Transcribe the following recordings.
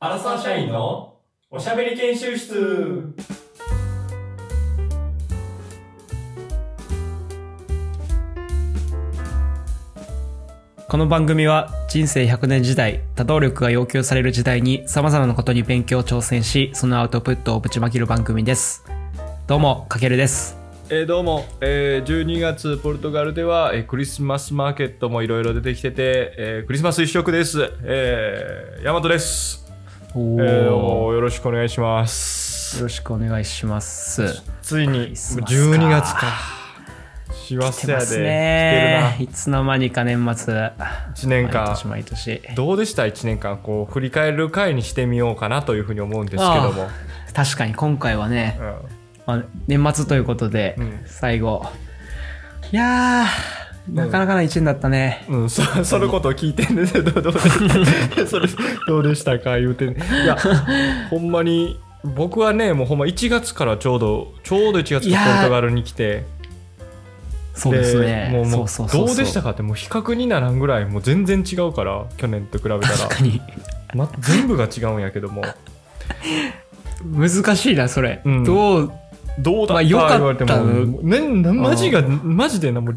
アラサー社員のおしゃべり研修室この番組は人生100年時代、多動力が要求される時代に様々なことに勉強挑戦し、そのアウトプットをぶちまける番組です。どうも、かけるです。えーどうも、えー12月ポルトガルでは、えークリスマスマーケットもいろいろ出てきてて、えークリスマス一色です。えー、ヤマトです、えーよろしくお願いします。よろしくお願いします。ついにリスマスか12月か。幸来せやで。来ね。ていつの間にか年末。るな。1年間毎年。毎年。どうでした？1年間こう振り返る回にしてみようかなというふうに思うんですけども、確かに今回はね、まあ、年末ということで、うん最後。いやー、なかなかな一年だったね。うん、うん、そそのことを聞いてんね どうどうでしたそれどうでしたか言うてんね。いや ほんまに僕はねもうほんま1月からちょうどちょうど1月からポルトガルに来て。そうですね。もうもうどうでしたかってもう比較にならんぐらいもう全然違うから去年と比べたら、確かに。ま、全部が違うんやけども。難しいな、それ。うん。どう、どうだったまあよかった言われても、ね、なマジがマジでなもう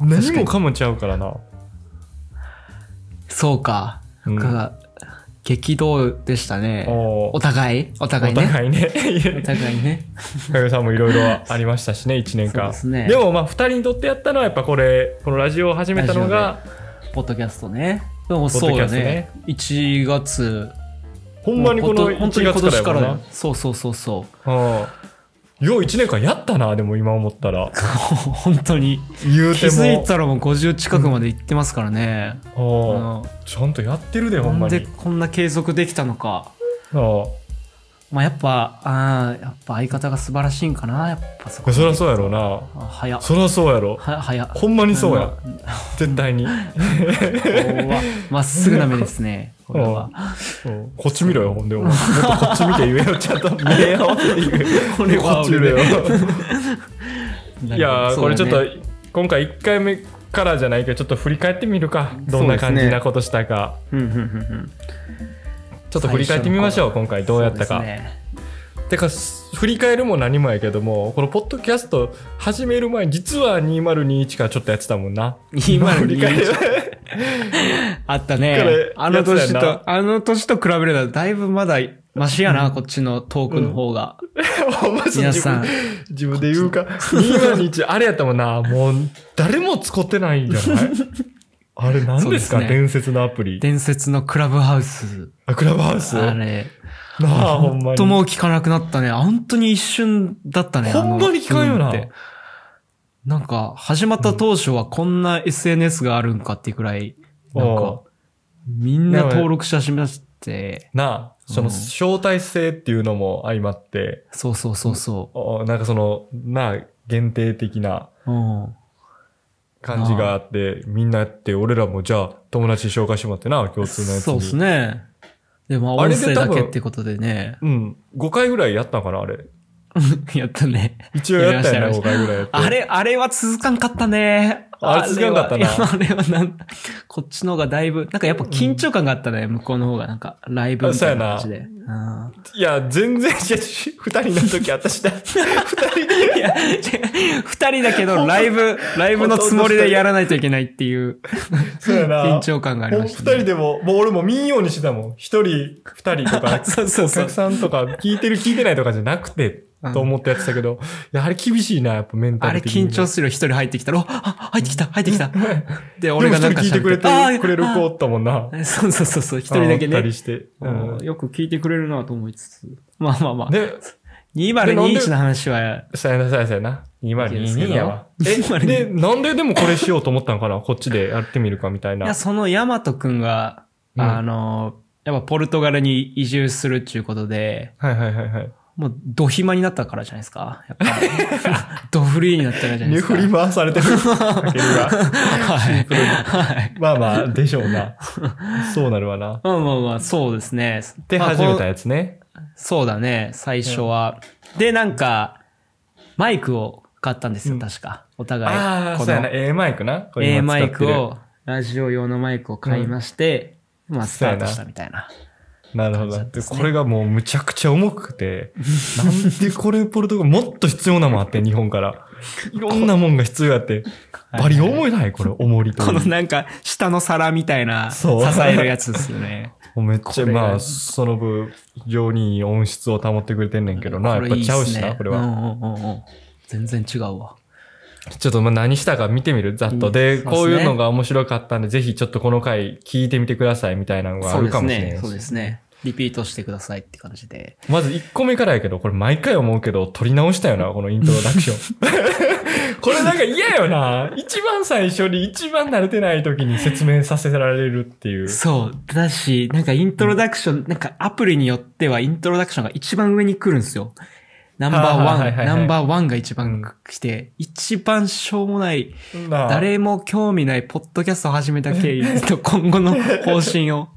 何もかもちゃうからな。そうか。うん激動でしたね。おお互いお互いね。お互いね。お互いね。かげさんもいろいろありましたしね、1年間。ですねもまあ、2人にとってやったのは、やっぱこれ、このラジオを始めたのが、ポッドキャストね。でもそうよねね。1月。ほんまにこの1本当に今月からやもんな。そうそうそうそう。うんよう1年間やったな、でも今思ったら。本当に。気言うても。づいたらもう50近くまで行ってますからね。うんうんちゃんとやってるで、ほなんんまに。でこんな継続できたのか。うんまあやっぱ、あーやっぱ相方が素晴らしいんかな。やっぱそこ。そりゃそうやろうな。あ早っ。そりゃそうやろ。は、早っ。ほんまにそうやん。絶対に。まっすぐな目ですね。これは。うんこっち見ろよ、ほんで。もっとこっち見て言えよ、ちゃんと目合わせて言え。これはこっち見ろよ。いいやー、これちょっと、今回1回目からじゃないけど、ちょっと振り返ってみるか。どんな感じなことしたか。うんうんうんうん。ちょっと振り返ってみましょう、今回どうやったか。ねてか、振り返るも何もやけども、このポッドキャスト始める前に、実は2021からちょっとやってたもんな。2021振り返る。あったね。あの年と、あの年と比べるとだいぶまだマシやな、こっちのトークの方が。ほん皆さん自分自分で言うか。2021、あれやったもんな。もう、誰も使ってないんじゃない？あれ何ですか？ですね伝説のアプリ。伝説のクラブハウス。あ、クラブハウス？あれ。なあ、ほんまに。ともう聞かなくなったね。本当に一瞬だったね。ほんまに聞かんよななんか、始まった当初はこんな SNS があるんかっていうくらい、なんかお、みんな登録し始めまして、なあ、そのうん招待制っていうのも相まって、そうそうそうそおなんかその、なあ、限定的なう。うん。感じがあって、みんなやって、俺らもじゃあ友達に紹介してもらってな、共通のやつに。そうですね。でも、あれ音声だけってことでね。うん。5回ぐらいやったんかな、あれ。やったね。一応やったよな、やりました5回ぐらいやって。あれ、あれは続かんかったね。あれ続かんかったな あれはなん、こっちの方がだいぶ、なんかやっぱ緊張感があったね、向こうの方が。なんか、ライブみたいな感じで。うんいや、全然、二人の時私だ。二人で。いや、二人だけど、ライブ、ライブのつもりでやらないといけないっていう、そうやな。緊張感がありました、もう二人でも、もう俺も見んようにしてたもん。一人、二人とか、そうそうそうお客。さんとか、聞いてる聞いてないとかじゃなくて、うんと思ってやってたけど、やはり厳しいな、やっぱメンタあれル的に。緊張するよ一人入ってきたら、おあ、入ってきた、入ってきた。で、で俺がなんか聞いてくれてくれる子おったもんな。あそうそうそうそう、一人だけねたり。して。よく聞いてくれるなと思いつつ。まあまあまあ。で、2021の話は、さやなさやさやな。2022やわ。え、2022で、なんででもこれしようと思ったのかなこっちでやってみるかみたいな。いや、そのヤマトくんが、うんあの、やっぱポルトガルに移住するっていうことで、はいはいはいはい。もう、ド暇になったからじゃないですか。やっぱり。ドフリーになったからじゃないね、ですか。振り回されてる。かけるが。はい。はい。まあまあ、でしょうな。そうなるわな。まあまあまあ、そうですね。で、まあ始めたこやつね。うそうだね、最初は。で、なんか、マイクを買ったんですよ、うん確か。お互い。ああ、こそうやな。の A マイクな。A マイクを、ラジオ用のマイクを買いまして、まあ、スタートしたみたいな。なるほど。でこれがもうむちゃくちゃ重くて、なんでこれポルトガルもっと必要なもんあって、日本から。いろんなもんが必要やって。バリ重いないこれ、重りとこのなんか、下の皿みたいな、支えるやつですよね。めっちゃ、まあ、その分、非常にいい音質を保ってくれてんねんけどな。やっぱちゃうしな、これは。全然違うわ。ちょっとまあ何したか見てみるざっと。で、うんそうですねこういうのが面白かったんで、ぜひちょっとこの回聞いてみてくださいみたいなのがあそうでするかもしれないね。そうですね。リピートしてくださいって感じで。まず1個目からやけど、これ毎回思うけど、撮り直したよな、このイントロダクション。これなんか嫌よな。一番最初に一番慣れてない時に説明させられるっていう。そう。だし、なんかイントロダクション、なんかアプリによってはイントロダクションが一番上に来るんですよ。ナンバーはいワン、はいはいはいナンバーワンが一番来て、一番しょうもない、誰も興味ないポッドキャストを始めた経緯 と今後の方針を語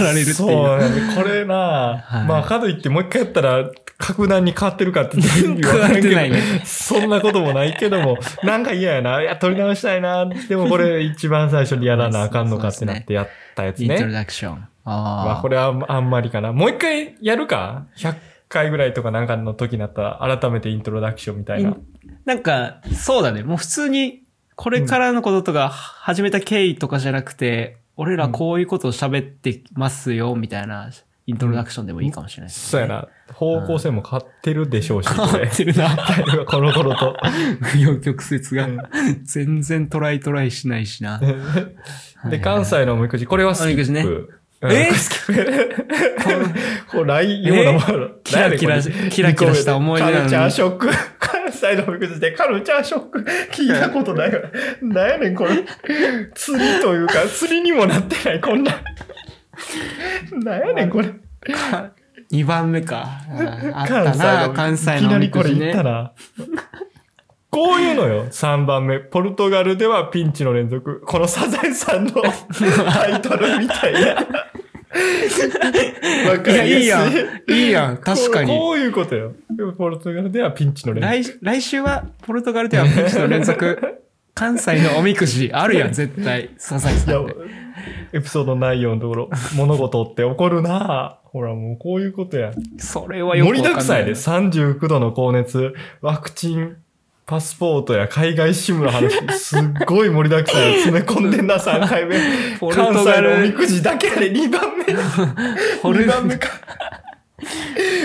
られるっていう。そうこれな、はいまあ、かといってもう一回やったら、格段に変わってるかって言って意味わからんねそんなこともないけども、なんか嫌やな。いや、撮り直したいな。でもこれ一番最初にやらなあかんのかってなってやったやつイントロね。ダクション。まああ、これはあんまりかな。もう一回やるか ?100 回ぐらいとかなんかの時になったら、改めてイントロダクションみたいな。なんか、そうだね。もう普通に、これからのこととか、始めた経緯とかじゃなくて、俺らこういうことを喋ってますよ、みたいな、イントロダクションでもいいかもしれないです、そうや。な。方向性も変わってるでしょうし、変わっ。てるな。この頃と。不要曲折が。全然トライトライしないしな。で、関西のおみくじ、これはスキップ。ねうんえスキップ。こう、来ようなもの。キラキラキラキラした思い出なのにカルチャーショック。関西のおみくじでカルチャーショック。聞いたことないわ。なんやねん、これ。釣りというか、釣りにもなってない、こんな。なんやねん、これ。2番目か。あった関西な、の。関西のいきなりこれ。言ったな。こういうのよ。3番目。ポルトガルではピンチの連続。このサザエさんの タイトルみたいな。わかいや、いいりやすい。やん。いいやん。確かに。こういうことよ。ポルトガルではピンチの連続。来、来週は、ポルトガルではピンチの連続。関西のおみくじ、あるやん、絶対。佐々木いやさんで。、エピソード内容のところ、物事って起こるなほら、もうこういうことや。それはよくわ盛。りだくさんやで。39度の高熱、ワクチン、パスポートや海外シムの話、すっごい盛りだくさんや。詰め込んでんな、3回目。ポル関トガル西のおみくじだけやで、2番目。ポル2番目か。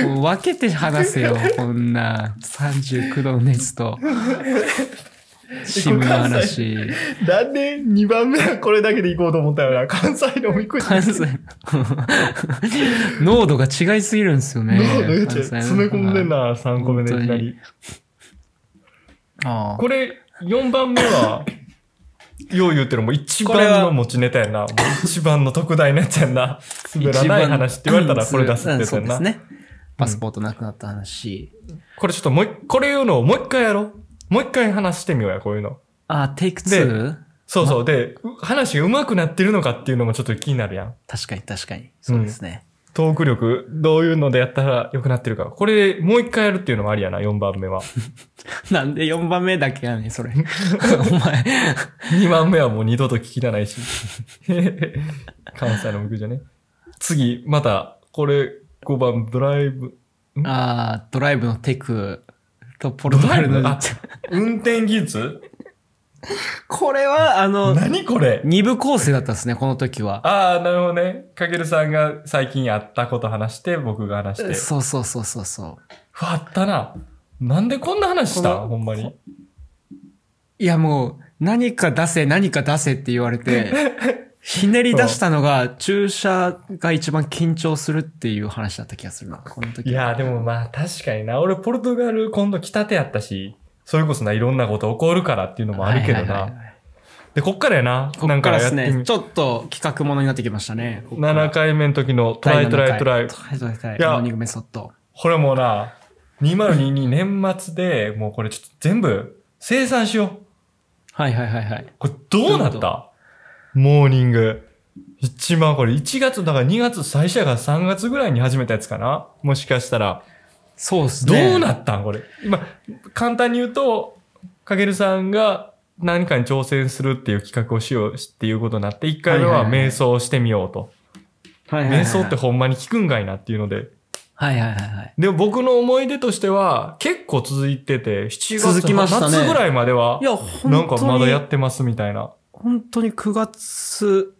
もう分けて話せよ、こんな。39度の熱と。シムの話。なんで2番目はこれだけで行こうと思ったよな。関西のおみくじ。関西。濃度が違いすぎるんですよね。どうどう関西の詰め込んでんな、3個目でいきなり。これ、4番目は、よう言うてるもう一番の持ちネタやな。一番の特大のやつやんな。滑らない話って言われたらこれ出すってやつやんな。そうですね。パスポートなくなった話。これちょっともう一、これ言うのをもう一回やろう。もう一回話してみようや、こういうの。あ、テイク 2? そうそう。で、う話が上手くなってるのかっていうのもちょっと気になるやん。確かに確かに。そうですね。トーク力、どういうのでやったら良くなってるか。これ、もう一回やるっていうのもありやな、4番目は。なんで4番目だけやねん、それ。お前。2番目はもう二度と聞きたないし。関西の向くじゃね。次、また、これ、5番、ドライブ。ああ、ドライブのテクとポルトガルの。運転技術？これは、あの、何これ？二部構成だったんですね、この時は。ああ、なるほどね。かけるさんが最近あったこと話して、僕が話して。そうそうそうそうそう。わ、あったな。なんでこんな話した？ほんまに。いやもう、何か出せ、何か出せって言われて、ひねり出したのが、注射が一番緊張するっていう話だった気がするな、この時。いやーでもまあ確かにな。俺ポルトガル今度来たてやったし、それこそないろんなこと起こるからっていうのもあるけどな。はいはいはいはいで、こっからやな。こっからですね、ちょっと企画ものになってきましたね。ここから7回目の時のトライトライトライ。トライトライトライ。モーニングメソッド。これもうな、2022年末でもうこれちょっと全部生産しよう。はいはいはいはい。これどうなったモーニング。一番これ1月、だから2月最初やから3月ぐらいに始めたやつかなもしかしたら。そうっすどね。うなったん？これ。今、簡単に言うと、かけるさんが何かに挑戦するっていう企画をしようっていうことになって、1回目は瞑想をしてみようと。はいはいはい瞑想ってほんまに効くんかいなっていうので。はいはいはいはい。でも僕の思い出としては、結構続いてて、7月、ね夏ぐらいまでは、いや。なんかまだやってますみたいな。本当に9月、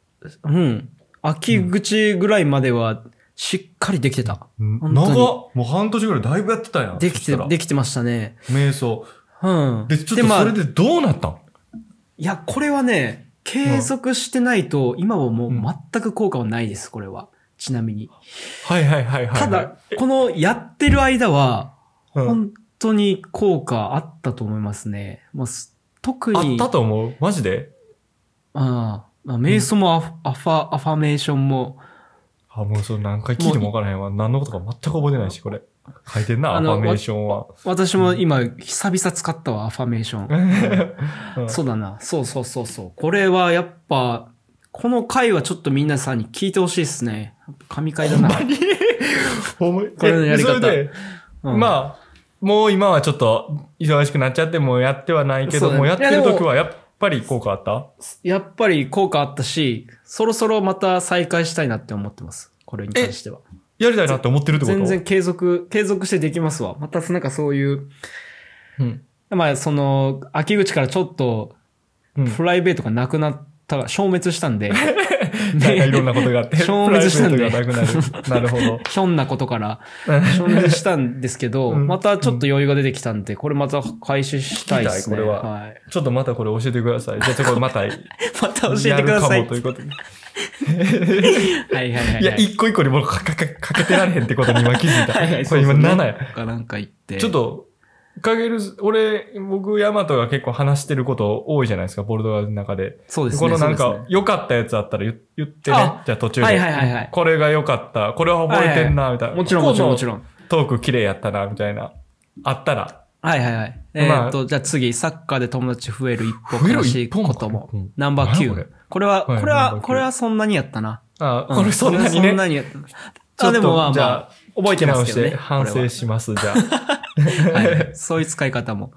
うん。秋口ぐらいまでは、しっかりできてた。長っもう半年ぐらいだいぶやってたやん。できてできてましたね。瞑想。うん。で、ちょっとまあそれでどうなったん？いや、これはね、継続してないと、今はもう全く効果はないです、これは。ちなみに。はいはいはいはい。ただ、このやってる間は、うん、本当に効果あったと思いますね。もうす特に、あったと思う？マジで？ああまあ、瞑想もアファ、アファメーションも、あ、もうそれ何回聞いてもわからへんわ。何のことか全く覚えてないし、これ。書いてんな、アファメーションは。私も今、久々使ったわ、アファメーション。うんそうだな。そうそうそうそう。これはやっぱ、この回はちょっと皆さんに聞いてほしいですね。神回だな。ほんまに？これのやり方うんまあ、もう今はちょっと忙しくなっちゃって、もうやってはないけど、ねもうやってる時はやっぱり効果あった？やっぱり効果あったし、そろそろまた再開したいなって思ってます。これに関しては。やりたいなって思ってるってこと？全然継続、継続してできますわ。またなんかそういう、うん。まあその、秋口からちょっと、うん。プライベートがなくなった、消滅したんで、なんかいろんなことがあって。消滅したんでなくなる。なるほど。ひょんなことから消滅したんですけど、うんまたちょっと余裕が出てきたんで、これまた開始したいですね。これははい。ちょっとまたこれ教えてください。じゃあちょっとまた、また教えてください。やるかもということで。はいはいはいはい。いや、一個一個にもうかかかかけてられへんってことに今気づいた。はいはい、これ今そうそう7や。かなんか言って。ちょっと、かける、俺、僕、ヤマトが結構話してること多いじゃないですか、ポルトガルの中で。そうですね。このなんか良かったやつあったら言言ってねあ。じゃあ途中で。はいはいはいはいこれが良かった。これは覚えてんな、みたいな。もちろんもちろんもちん。ろん。トーク綺麗やったな、みたいな。あったら。はいはいはい。えまあーっと、じゃあ次、サッカーで友達増える一歩増える悲しいこともうん。ナンバー9何これ。これは、はいこれは、ナンバー9これはそんなにやったな。あ、うこれそんなにこれはそんなね。にやった。ちょっとあ、でもまあじゃあまあ、覚えてますけどね。反省します、じゃあ。は はい。そういう使い方も。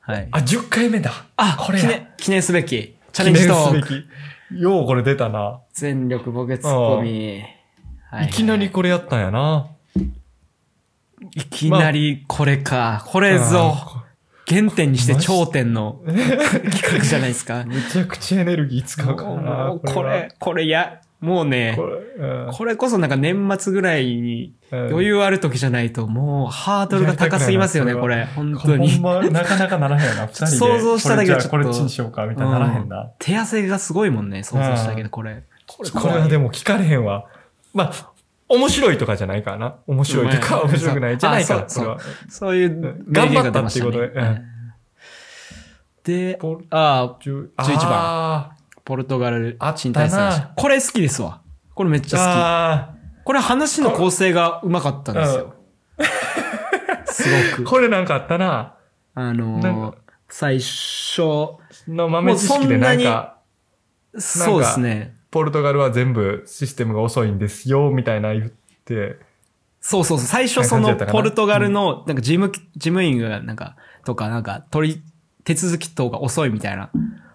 はい。あ、10回目だ。あ、これや記念、記念すべき。チャレンジトーク。記念すべき。ようこれ出たな。全力ボケツッコミ。はいきなりこれやったんやな。いきなりこれか。これぞ。あ原点にして頂点の企画じゃないですかー。めちゃくちゃエネルギー使うからな。こはれ、これや、もうねこ、れ、うんこれこそなんか年末ぐらいにうん余裕ある時じゃないともうハードルが高すぎますよね、これ。本当ほんに。ま、なかなかならへんよな。二人で。想像しただけでちょっとこれじゃあこれチンしようか、みたいにならへんな。手汗がすごいもんね、想像したけど、これ。ここれはでも聞かれへんわ。まあ、面白いとかじゃないからな。面白いとか、うん面白くないじゃないから、あそれは。そういう頑張ったっていうことでうんでああ、11 11番あポルトガルあったな賃貸選手。これ好きですわ。これめっちーゃあ好き。これ話の構成がうまかったんですよ。すー。ごく。これなんかあったな。あのーか最初、の豆知識でなんか、そうですね。ポルトガルは全部システムが遅いんですよ、みたいな言って。そうそうそう。最初そのポルトガルの、なんか事務、事務員がなんか、とかなんか取り、手続き等が遅いみたいな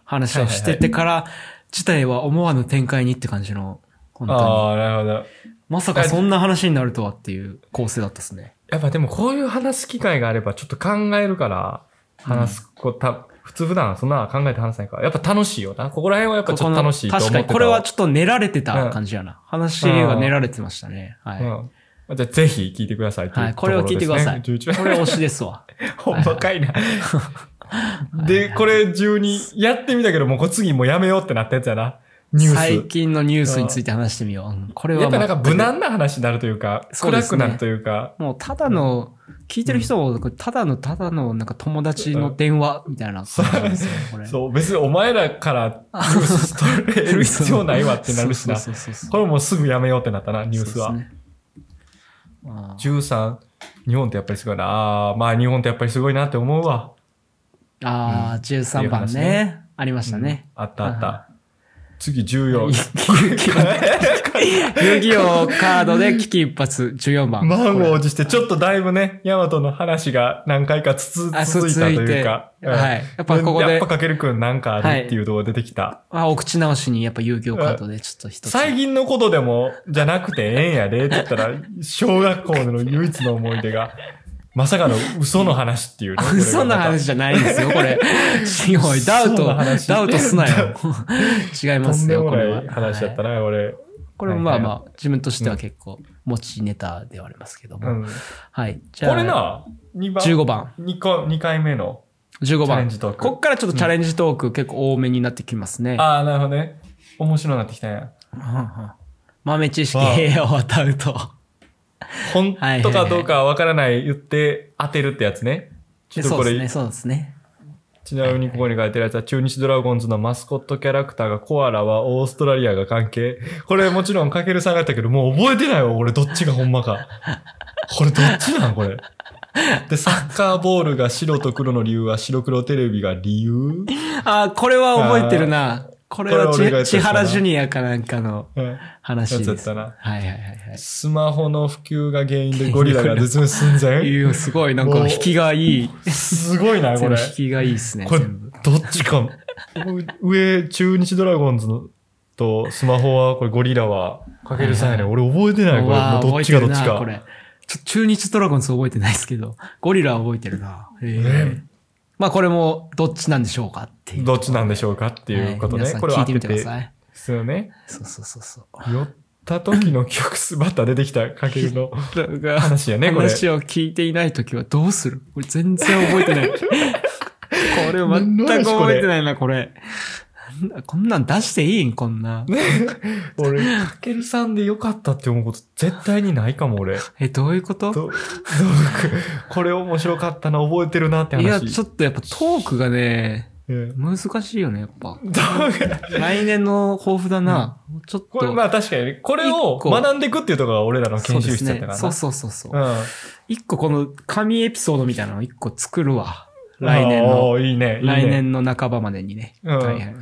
話をしててから、自体は思わぬ展開にって感じの、本当に。ああ、なるほど。まさかそんな話になるとはっていう構成だったですね。やっぱでもこういう話す機会があればちょっと考えるから、話すこた、普通普段そんな考えて話さないから、やっぱ楽しいよな。ここら辺はやっぱちょっと楽しいと思って。確かにこれはちょっと練られてた感じやな。話が練られてましたね。はい。うん。じゃあぜひ聞いてくださいいうはい。これを聞いてください。ところですね11これ推しですわ。ほんまかいな。で、これ中にやってみたけど、もう次もうやめようってなったやつやな。ニュ最ー近のニュースについて話してみよううん。これス。はやっぱなんか無難な話になるというか、暗くなるというか、もうただの、聞いてる人も、ただの、ただの、なんか友達の電話みたいな感じですよ、これ。そう、別にお前らから ニュース取れる必要ないわってなるしな。そうそうそうそうこれもうすぐやめようってなったな、ニュースは。そうですねあー13、日本ってやっぱりすごいな。ああー、まあ日本ってやっぱりすごいなって思うわ。あー、13番ね。ありましたね。うんあったあった。次14。遊戯王カードで危機一髪14番。満を持して、ちょっとだいぶね、ヤマトの話が何回かつつあ続いたというか。はいやっぱここでやっぱかけるくんなんかあるっていうところ出てきた。あ、お口直しにやっぱ遊戯王カードでちょっと一つ。最近のことでも、じゃなくてええんやでって言ったら、小学校の唯一の思い出が、まさかの嘘の話っていうね。嘘の話じゃないんですよ、これ。おい、ダウト、ダウトすなよ。違いますよ、これは。い話だったはいな、俺。これもまあまあ、自分としては結構、持ちネタではありますけども。うん。はい。じゃあ、これな、2番？15番。2個、2回目の。15チャレン番。ジトークこっからちょっとチャレンジトーク結構多めになってきますね。ああ、なるほどね。面白くなってきたんや。豆知識 を与うと。本当かどうかはわからない言って当てるってやつね。ちょっとこれ、そうですね、そうですね。ちなみにここに書いてるやつは、中日ドラゴンズのマスコットキャラクターがコアラはオーストラリアが関係。これもちろんかけるさんがやったけど、もう覚えてないわ、俺どっちがほんまか。これどっちなんこれ。で、サッカーボールが白と黒の理由は白黒テレビが理由？あ、これは覚えてるな。これは千原ジュニアかなんかのうん話です。やつやったなはいはいはいはい。スマホの普及が原因でゴリラが絶滅寸前？いや、すごい、なんか、引きがいい。すごいな、これ。引きがいいっすね。これどっちか。う上、中日ドラゴンズのとスマホは、これゴリラは、かけるさんやね。俺覚えてない、これ。どっちがどっちか。これ。ちょ、中日ドラゴンズ覚えてないですけど、ゴリラは覚えてるな。へえねまあこれも、どっちなんでしょうかっていう。どっちなんでしょうかっていうことね。これを当て聞いてみてくだて。さい。ですよね。そうそうそうそう。酔った時の記憶す、また出てきたかけるの 話やね、これ。話を聞いていないときはどうする？これ全然覚えてない。これ全く覚えてないな、これ？なんだこんなん出していいんこんな。俺、かけるさんでよかったって思うこと絶対にないかも、俺。え、どういうこと？どどうこれ面白かったな、覚えてるなって話。いや、ちょっとやっぱトークがね、うん難しいよね、やっぱ。来年の抱負だな。ちょっと。これ、まあ確かに、これを学んでいくっていうところが俺らの研修室やったからな。そうそうそうそう。うん。一個この神エピソードみたいなのを一個作るわ。来年の。いいね。いいね来。年の半ばまでにね。うんはいはい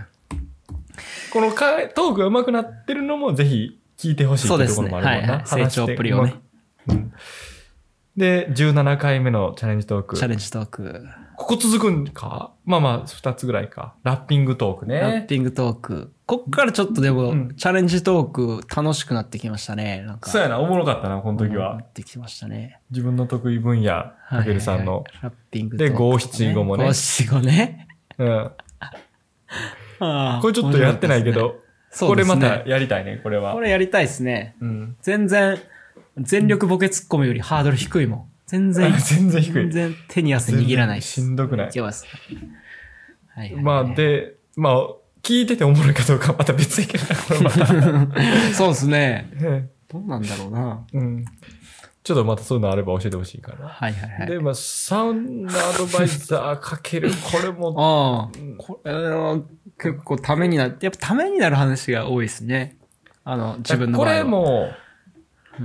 このかトークが上手くなってるのもぜひ聞いてほしいっていうところもあるもんな。ねはいはい成長っぷりをね。うんで、17回目のチャレンジトーク。チャレンジトーク。ここ続くんか？まあまあ、2つぐらいか。ラッピングトークね。ラッピングトーク。こっからちょっとでも、うんチャレンジトーク楽しくなってきましたね。なんか。そうやな、おもろかったな、この時なは。ってきましたね。自分の得意分野、かけるさんの。はいはいはいラッピングトーでク、五七五もね五七五ね。うん。これちょっとやってないけ。ど、これまたやりたいね、これは。これやりたいですね。うん。全然、全力ボケツッコミよりハードル低いもん。全然、全然低い全然手に汗握らないです。しんどくないいけます。はいはいはい。まあ、で、まあ、聞いてておもろいかどうかはまた別やけどな、これまた。そうですね。ねどうなんだろうな。うん。ちょっとまたそういうのあれば教えてほしいから。はいはいはい。で、まあ、サウンドアドバイザーかける、これも、ああ、これは結構ためになって、やっぱためになる話が多いですね。あの、自分のこ。れも、うん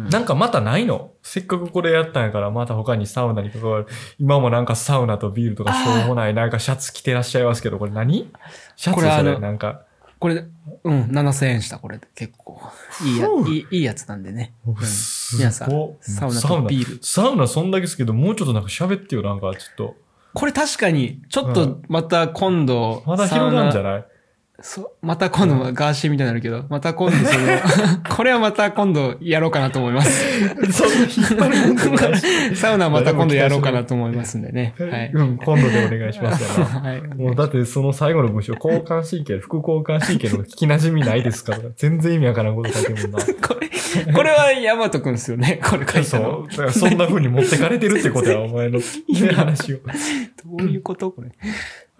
なんかまたないのせっかくこれやったんやから、また他にサウナに関わる。今もなんかサウナとビールとかしょうもない、なんかシャツ着てらっしゃいますけど、これ何？シャツそれ、なんか。これ、うん、7000円した、これ。結構。いいやいい、いいやつなんでね。うんす皆さんサウナとビールサウナそんだけですけど、もうちょっとなんか喋ってよ、なんかちょっと。これ確かに、ちょっとうんまた今度、まだ広がんじゃない？そう、また今度はガーシーみたいになるけど、また今度その、これはまた今度やろうかなと思います。そんな引っ張るもんでもないしサウナはまた今度やろうかなと思いますんでね。はい。うん、今度でお願いしますよな。はい。もうだってその最後の文章、交感神経、副交感神経の聞き馴染みないですかとか、全然意味わからんこと書いてるもんな。これ、これはヤマトくんですよね。これ書いたそのう。。そんな風に持ってかれてるってことや、お前の、ね、話を。どういうこと？これ。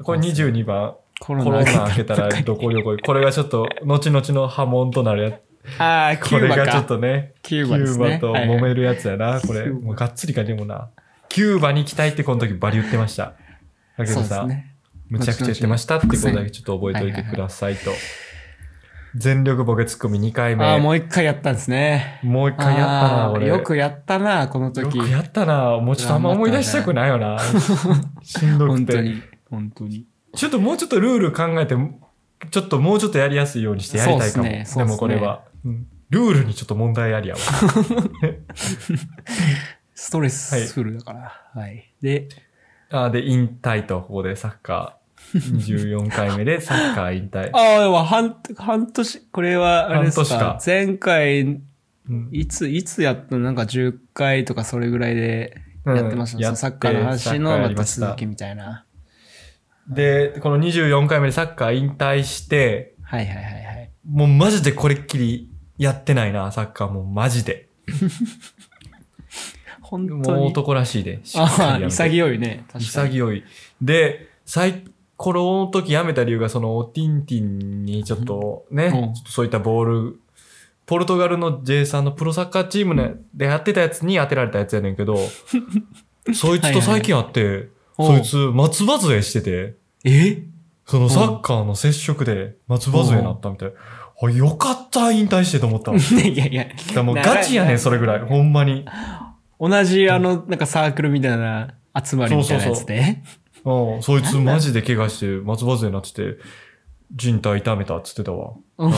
これ22番。ココロナ開けたらどこ旅行これがちょっと、後々の波紋となるやつ。ああ、キューバこれがちょっか。とね、キューバね。とはいはい揉めるやつやな、これ。キューバもうがっつりかでもな。キューバに行きたいってこの時バリ言ってました。だけどさ、ね。むちゃくちゃ言ってましたってことだけちょっと覚えておいてくださいと。全力ボケツッコミ2回目。ああ、もう一回やったんですね。もう一回やったな、俺。よくやったな、この時。よくやったな。もうちょっとあんま思い出したくないよな。しんどくて。本当に。本当に。ちょっともうちょっとルール考えて、ちょっともうちょっとやりやすいようにしてやりたいかも。ねでもこれは、うんルールにちょっと問題ありやわ。ストレスフルだから。はい。で、あーで、引退と、ここでサッカー。24回目でサッカー引退。ああ、でも半、半年、これは、あれですか半年か前回、うんいつ、いつやったの？なんか10回とかそれぐらいでやってましたね。うんサッカーの話のまた続きみたいな。で、この24回目でサッカー引退して、はいはいはいはい。もうマジでこれっきりやってないな、サッカーもうマジで。本当もうに。男らしいで。ああ、潔いね。潔い。で、最、この時辞めた理由が、その、ティンティンにちょっとね、うんとそういったボール、ポルトガルの J3 のプロサッカーチームねでやってたやつに当てられたやつやねんけど、そいつと最近会って、はいはいそいつ松葉杖してて、え？そのサッカーの接触で松葉杖になったみたい。あ、よかった、引退してと思った。いやいや、らもうガチやねん、それぐらい。ほんまに。同じあの、なんかサークルみたいな集まりみたいなやつで。うん、そいつマジで怪我して松葉杖になってて、人体痛めたっつってたわ。うん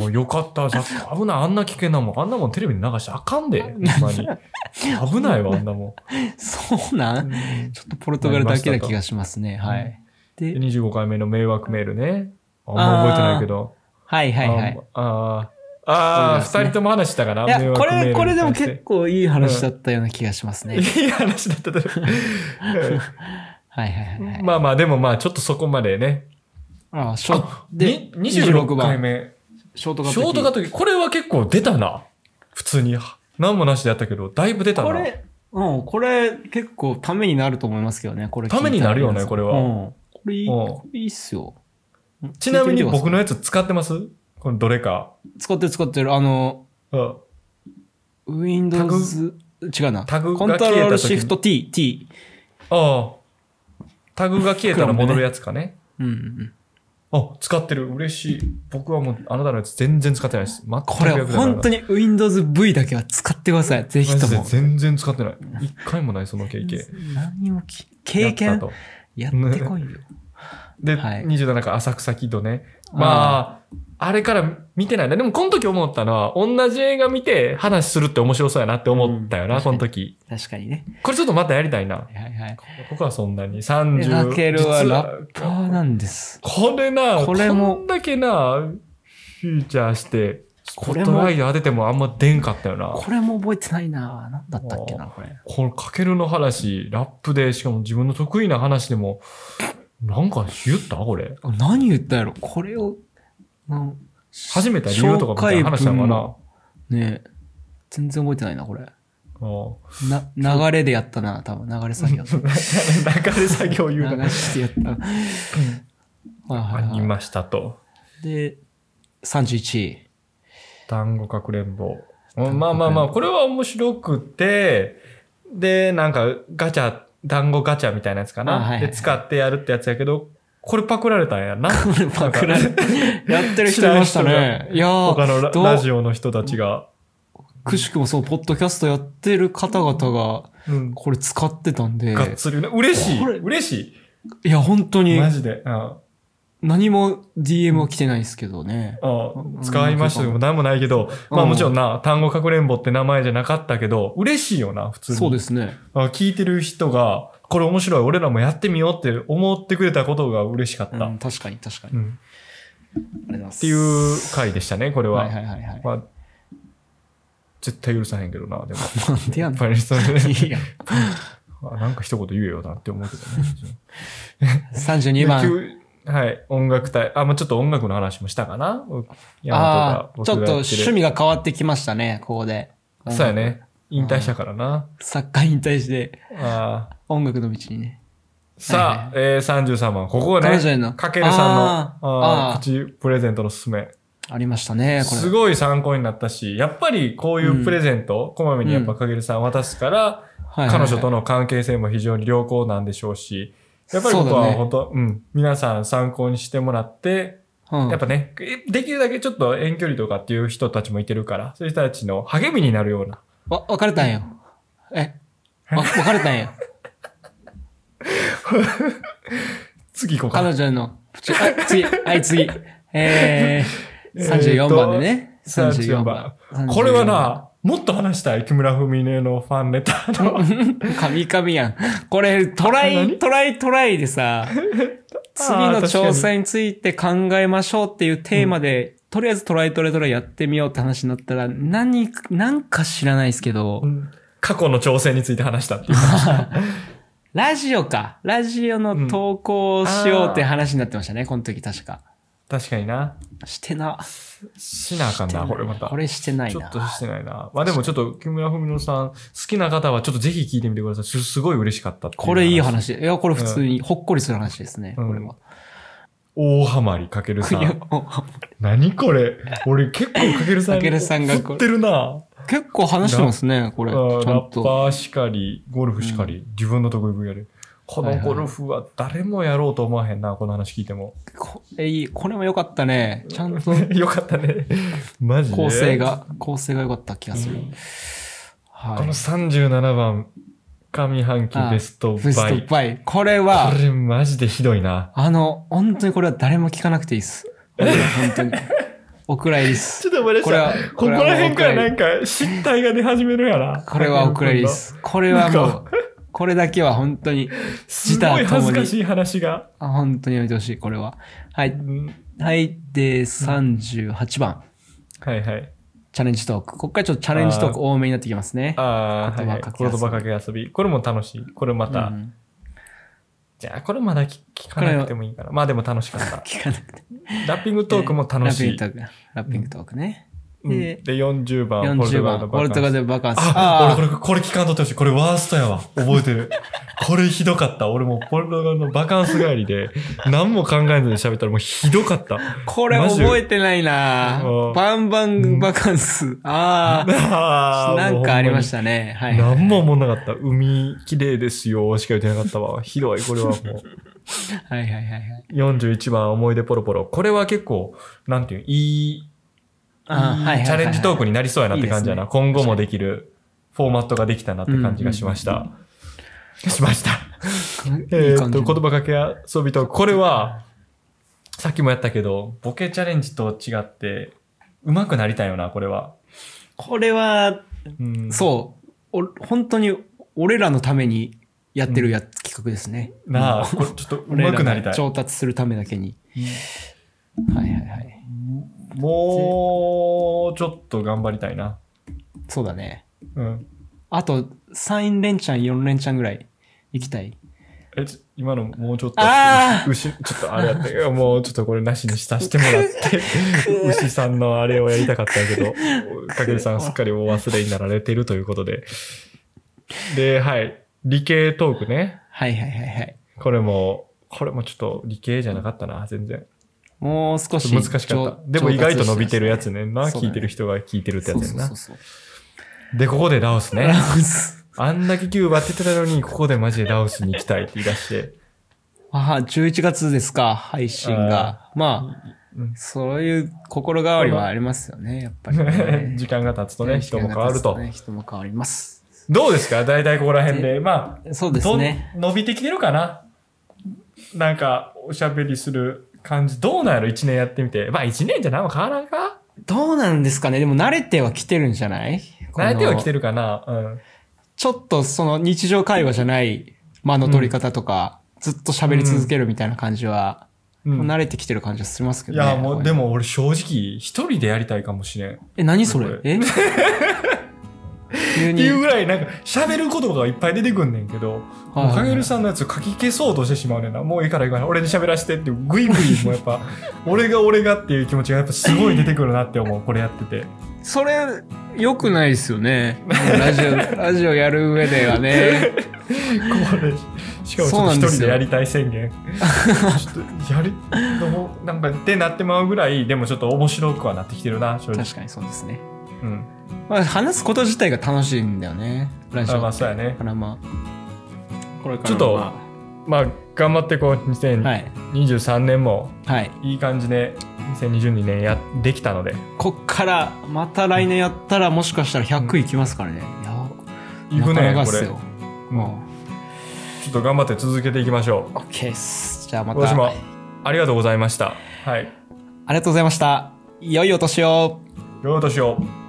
もうよかった。さ危ない。あんな危険なもん。あんなもんテレビに流してあかんで。ほんまに。危ないわ、あんなもそうなんちょっとポルトガルだけな気がしますね。はい。ん。でで、25回目の迷惑メールね。あんま覚えてないけど。はいはいはい。ああー、ああ、そうですね二人とも話したかな？いや、これ、これでも結構いい話だったような気がしますね。いい話だったと。はいはいはいはい。まあまあ、でもまあ、ちょっとそこまでね。ああ、ショート、でで、、26回目。ショートカット。ショートカット、これは結構出たな。普通に。何もなしでやったけど、だいぶ出たな。これ、うん、これ結構ためになると思いますけどね、これ。ためになるよねこれはうん。これいい、うんこれいいっすよ。ちなみに僕の。のやつ使ってます？このどれか。使ってる使ってる。あの、うん。Windows、違うな。タグがコント消えた時に？ロールシフト T、T。ああ。タグが消えたら戻るやつかね。うんうんうん。あ、使ってる。嬉しい。僕はもう、あなたのやつ全然使ってないです。全くこれ本当に。に Windows V だけは使ってください。ぜひマとも。ジで全然使ってない。一回もない、その経験。何もき経や験ったとやってこいよ。で、はい27か浅草キッドね。まあ、あれから見てないな。でも、この時思ったのは、同じ映画見て話するって面白そうやなって思ったよな、うんこの時。確かにね。これちょっとまたやりたいな。はいはいはい。僕はそんなにで30。ラケルは実ラッパーなんです。これな、これもこんだけな、フューチャーして、これもライト当ててもあんま出んかったよな。これも覚えてないな何だったっけな、これ。このかけるの話、ラップで、しかも自分の得意な話でも、なんか言った？これ。何言ったやろこれを、なん始めた理由とかみたいな話したのかなねえ。全然覚えてないな、これ。うんな、流れでやったな、多分。流れ作業。流れ作業言うな。流してやった。はいあはいはりましたと。い。で、31位。単語かくれんぼ。うんまあまあまあ、これは面白くて、で、なんかガチャ、単語ガチャみたいなやつかな。あはいはいはいで、使ってやるってやつやけど、これパクられたんやな。これパクられなんかやってる人いましたね。いや他のラジオの人たちが。くしくもそう、ポッドキャストやってる方々が、うん。これ使ってたんで、がっつりね。嬉しい。嬉しいや、本当い。にマ、ジで。うん。何も DM は来てないですけどね。うん使いましたでも何もないけど、まあうんもちろんな、単語かくれんぼって名前じゃなかったけど、嬉しいよな、普通に。そうですね。あ聞いてる人が、これ面白い、俺らもやってみようって思ってくれたことが嬉しかった。うん、確かに確かに。うんありがとうございます。っていう回でしたね、これは。はいはいはいはい。まあ、絶対許さへんけどな、でも。なんでやんのやっぱりそれね なんか一言言えよなって思うけどね。32番。急はい、音楽隊。あ、もうちょっと音楽の話もしたかな？あちょっと趣味が変わってきましたね、ここで。そうやね。引退したからな。作家引退して、あー音楽の道にね。さあ、えー、33番。ここねかけるさんのプチプレゼントのすすめ。ありましたね、これ。すごい参考になったし、やっぱりこういうプレゼント、こまめにやっぱかけるさん渡すから、彼女との関係性も非常に良好なんでしょうし、やっぱり僕は本当、うん、皆さん参考にしてもらって、うんやっぱね、えできるだけちょっと遠距離とかっていう人たちもいてるから、そういう人たちの励みになるような。わ、別れたんよ。え、わ、別れたんよ。次行こうかな。彼女への、あ、次、はい、次。えー、34番でね。34 34番番。。これはな、もっと話したい。木村文音のファンネタの。神々やん。これ、トライ、何？トライ、トライでさ、次の挑戦について考えましょうっていうテーマで、とりあえずトライトライトライやってみようって話になったら、何、なんか知らないですけどう、ん過去の挑戦について話したっていう話。ラジオか。ラジオの投稿をしようって話になってましたね、この時確か。確かにな。してな。しなあかんな、これまた。これしてないな。ちょっとしてないな。まあでもちょっと木村文乃さん、好きな方はちょっとぜひ聞いてみてください。すすごい嬉しかったこれいい。話。いや、これ普通にほっこりする話ですね、うんこれは。大ハマりかけるさん。何これ？俺結構かけるさんにかけるさんが振ってるな。結構話してますね、これ。ちゃんと。パーしかり、ゴルフしかり、自分の得意分野で。このゴルフは誰もやろうと思わへんな、この話聞いても。これいい。これも良かったね。ちゃんと よかったね。マジで？構成。が、構成が良かった気がする。はい。この37番、上半期ベストベスバイ。トバイ。これこは、れマジでひどいな。あの、本当にこれは誰も聞かなくていいです。本当に。お蔵入りです。ちょっと待ってこれはここら辺からなんか失態が出始めるやな。これはお蔵入りで。す。これはもう、これだけは本当に、すごい恥ずかしい話が。あ本当にやめてほしい、これは。はい。うんはい。で、38番。はいはい。チャレンジトーク。ここからちょっとチャレンジトーク多めになってきますね。ああ、はいはい。言葉かけ遊び言葉かけ遊び。これも楽しい。これまた。うんじゃあ、これまだ聞聞かなくてもいいかな。まあでも楽しかった。聞かなくて。ラッピングトークも楽しい。ラッピングトーク。ラッピングトークね。うんでで、40番、40番、ポルトガルルでバカンス。あ、あ俺これ、これ聞かんとってほしい。これワーストやわ。覚えてる。これひどかった。俺もポルトガルのバカンス帰りで、何も考えずに喋ったらもうひどかった。これ覚えてないなうんバンバンバカンス。ああ、なんかありましたね。はい。何も思んなかった。海綺麗ですよしか言ってなかったわ。ひどい、これはもう。はいはいはいはい。41番、思い出ポロポロ。これは結構、なんていう、いい、チャレンジトークになりそうやなって感じやな。いいね今後もできるフォーマットができたなって感じがしました。しました。えーっ言葉かけ遊びトーク。これは、さっきもやったけど、ボケチャレンジと違って、上手くなりたいよな、これは。これは、うん、そう、お本当に俺らのためにやってるやつ、企画ですね。なあ、うんこれちょっと上俺らが手くなりたい。調達するためだけに。はいはいはい。もう、ちょっと頑張りたいな。そうだね。うん。あと、3連チャン、4連チャンぐらい行きたい。え、ち今のもうちょっと、牛、ちょっとあれやって、もうちょっとこれなしにさせてもらって、牛さんのあれをやりたかったけど、かけるさんすっかりお忘れになられてるということで。で、はい。理系トークね。はいはいはいはい。これも、これもちょっと理系じゃなかったな、全然。もう少し。難しかった。でも意外と伸びてるやつねんな。ね聞いてる人が聞いてるってやつやんなそう。そうそうで、ここでダウスねラ。ウス。あんだけキューバってたのに、ここでマジでダウスに行きたいって言い出して。ああ、11月ですか、配信が。まあ、うんそういう心変わりはありますよね、やっぱりね。時間が経つとね、人も変わると。ね人も変わります。どうですか？大体ここら辺で。まあ、そうですね。ど伸びてきてるかな？なんか、おしゃべりする感じ。どうなんやろ？一年やってみて。まあ一年じゃ何も変わらんか？どうなんですかね？でも慣れては来てるんじゃない？慣れては来てる。るかな？うん。ちょっとその日常会話じゃない間の取り方とか、ずっと喋り続けるみたいな感じは、うん慣れてきてる感じはしますけどね。いや、もう、でも。も俺正直、一人でやりたいかもしれん。っえ、何それ？こえ？急にていうぐらい、なんか、喋ることがいっぱい出てくんねんけど、はいもうかげるさんのやつ書き消そうとしてしまうねんな。もういいからいいから、俺に喋らせてって、ぐいぐい、もうやっぱ、俺が俺がっていう気持ちがやっぱすごい出てくるなって思う、これやってて。それ、良くないですよね。ラジオ、ラジオやる上ではね。これ、しかもちょっと一人でやりたい宣言。ちょっと、やり、どうなんか、ってなってまうぐらい、でもちょっと面白くはなってきてるな、正直。確かにそうですね。うん。まあ、話すこと自体が楽しいんだよね。ラジオまあそうやねだからまあ、これからちょっとままあ、頑張ってこう、あはい。2023年も、はい。いい感じで、2022年や、できたので、こっから、また来年やったら、もしかしたら100いきますからね。いや、いくねなかなかっすよ。うんもちょっと頑張って続けていきましょう。う、OK っす。じゃあまた。今年もありがとうございました。はい。ありがとうございました。良いお年を。よいお年を。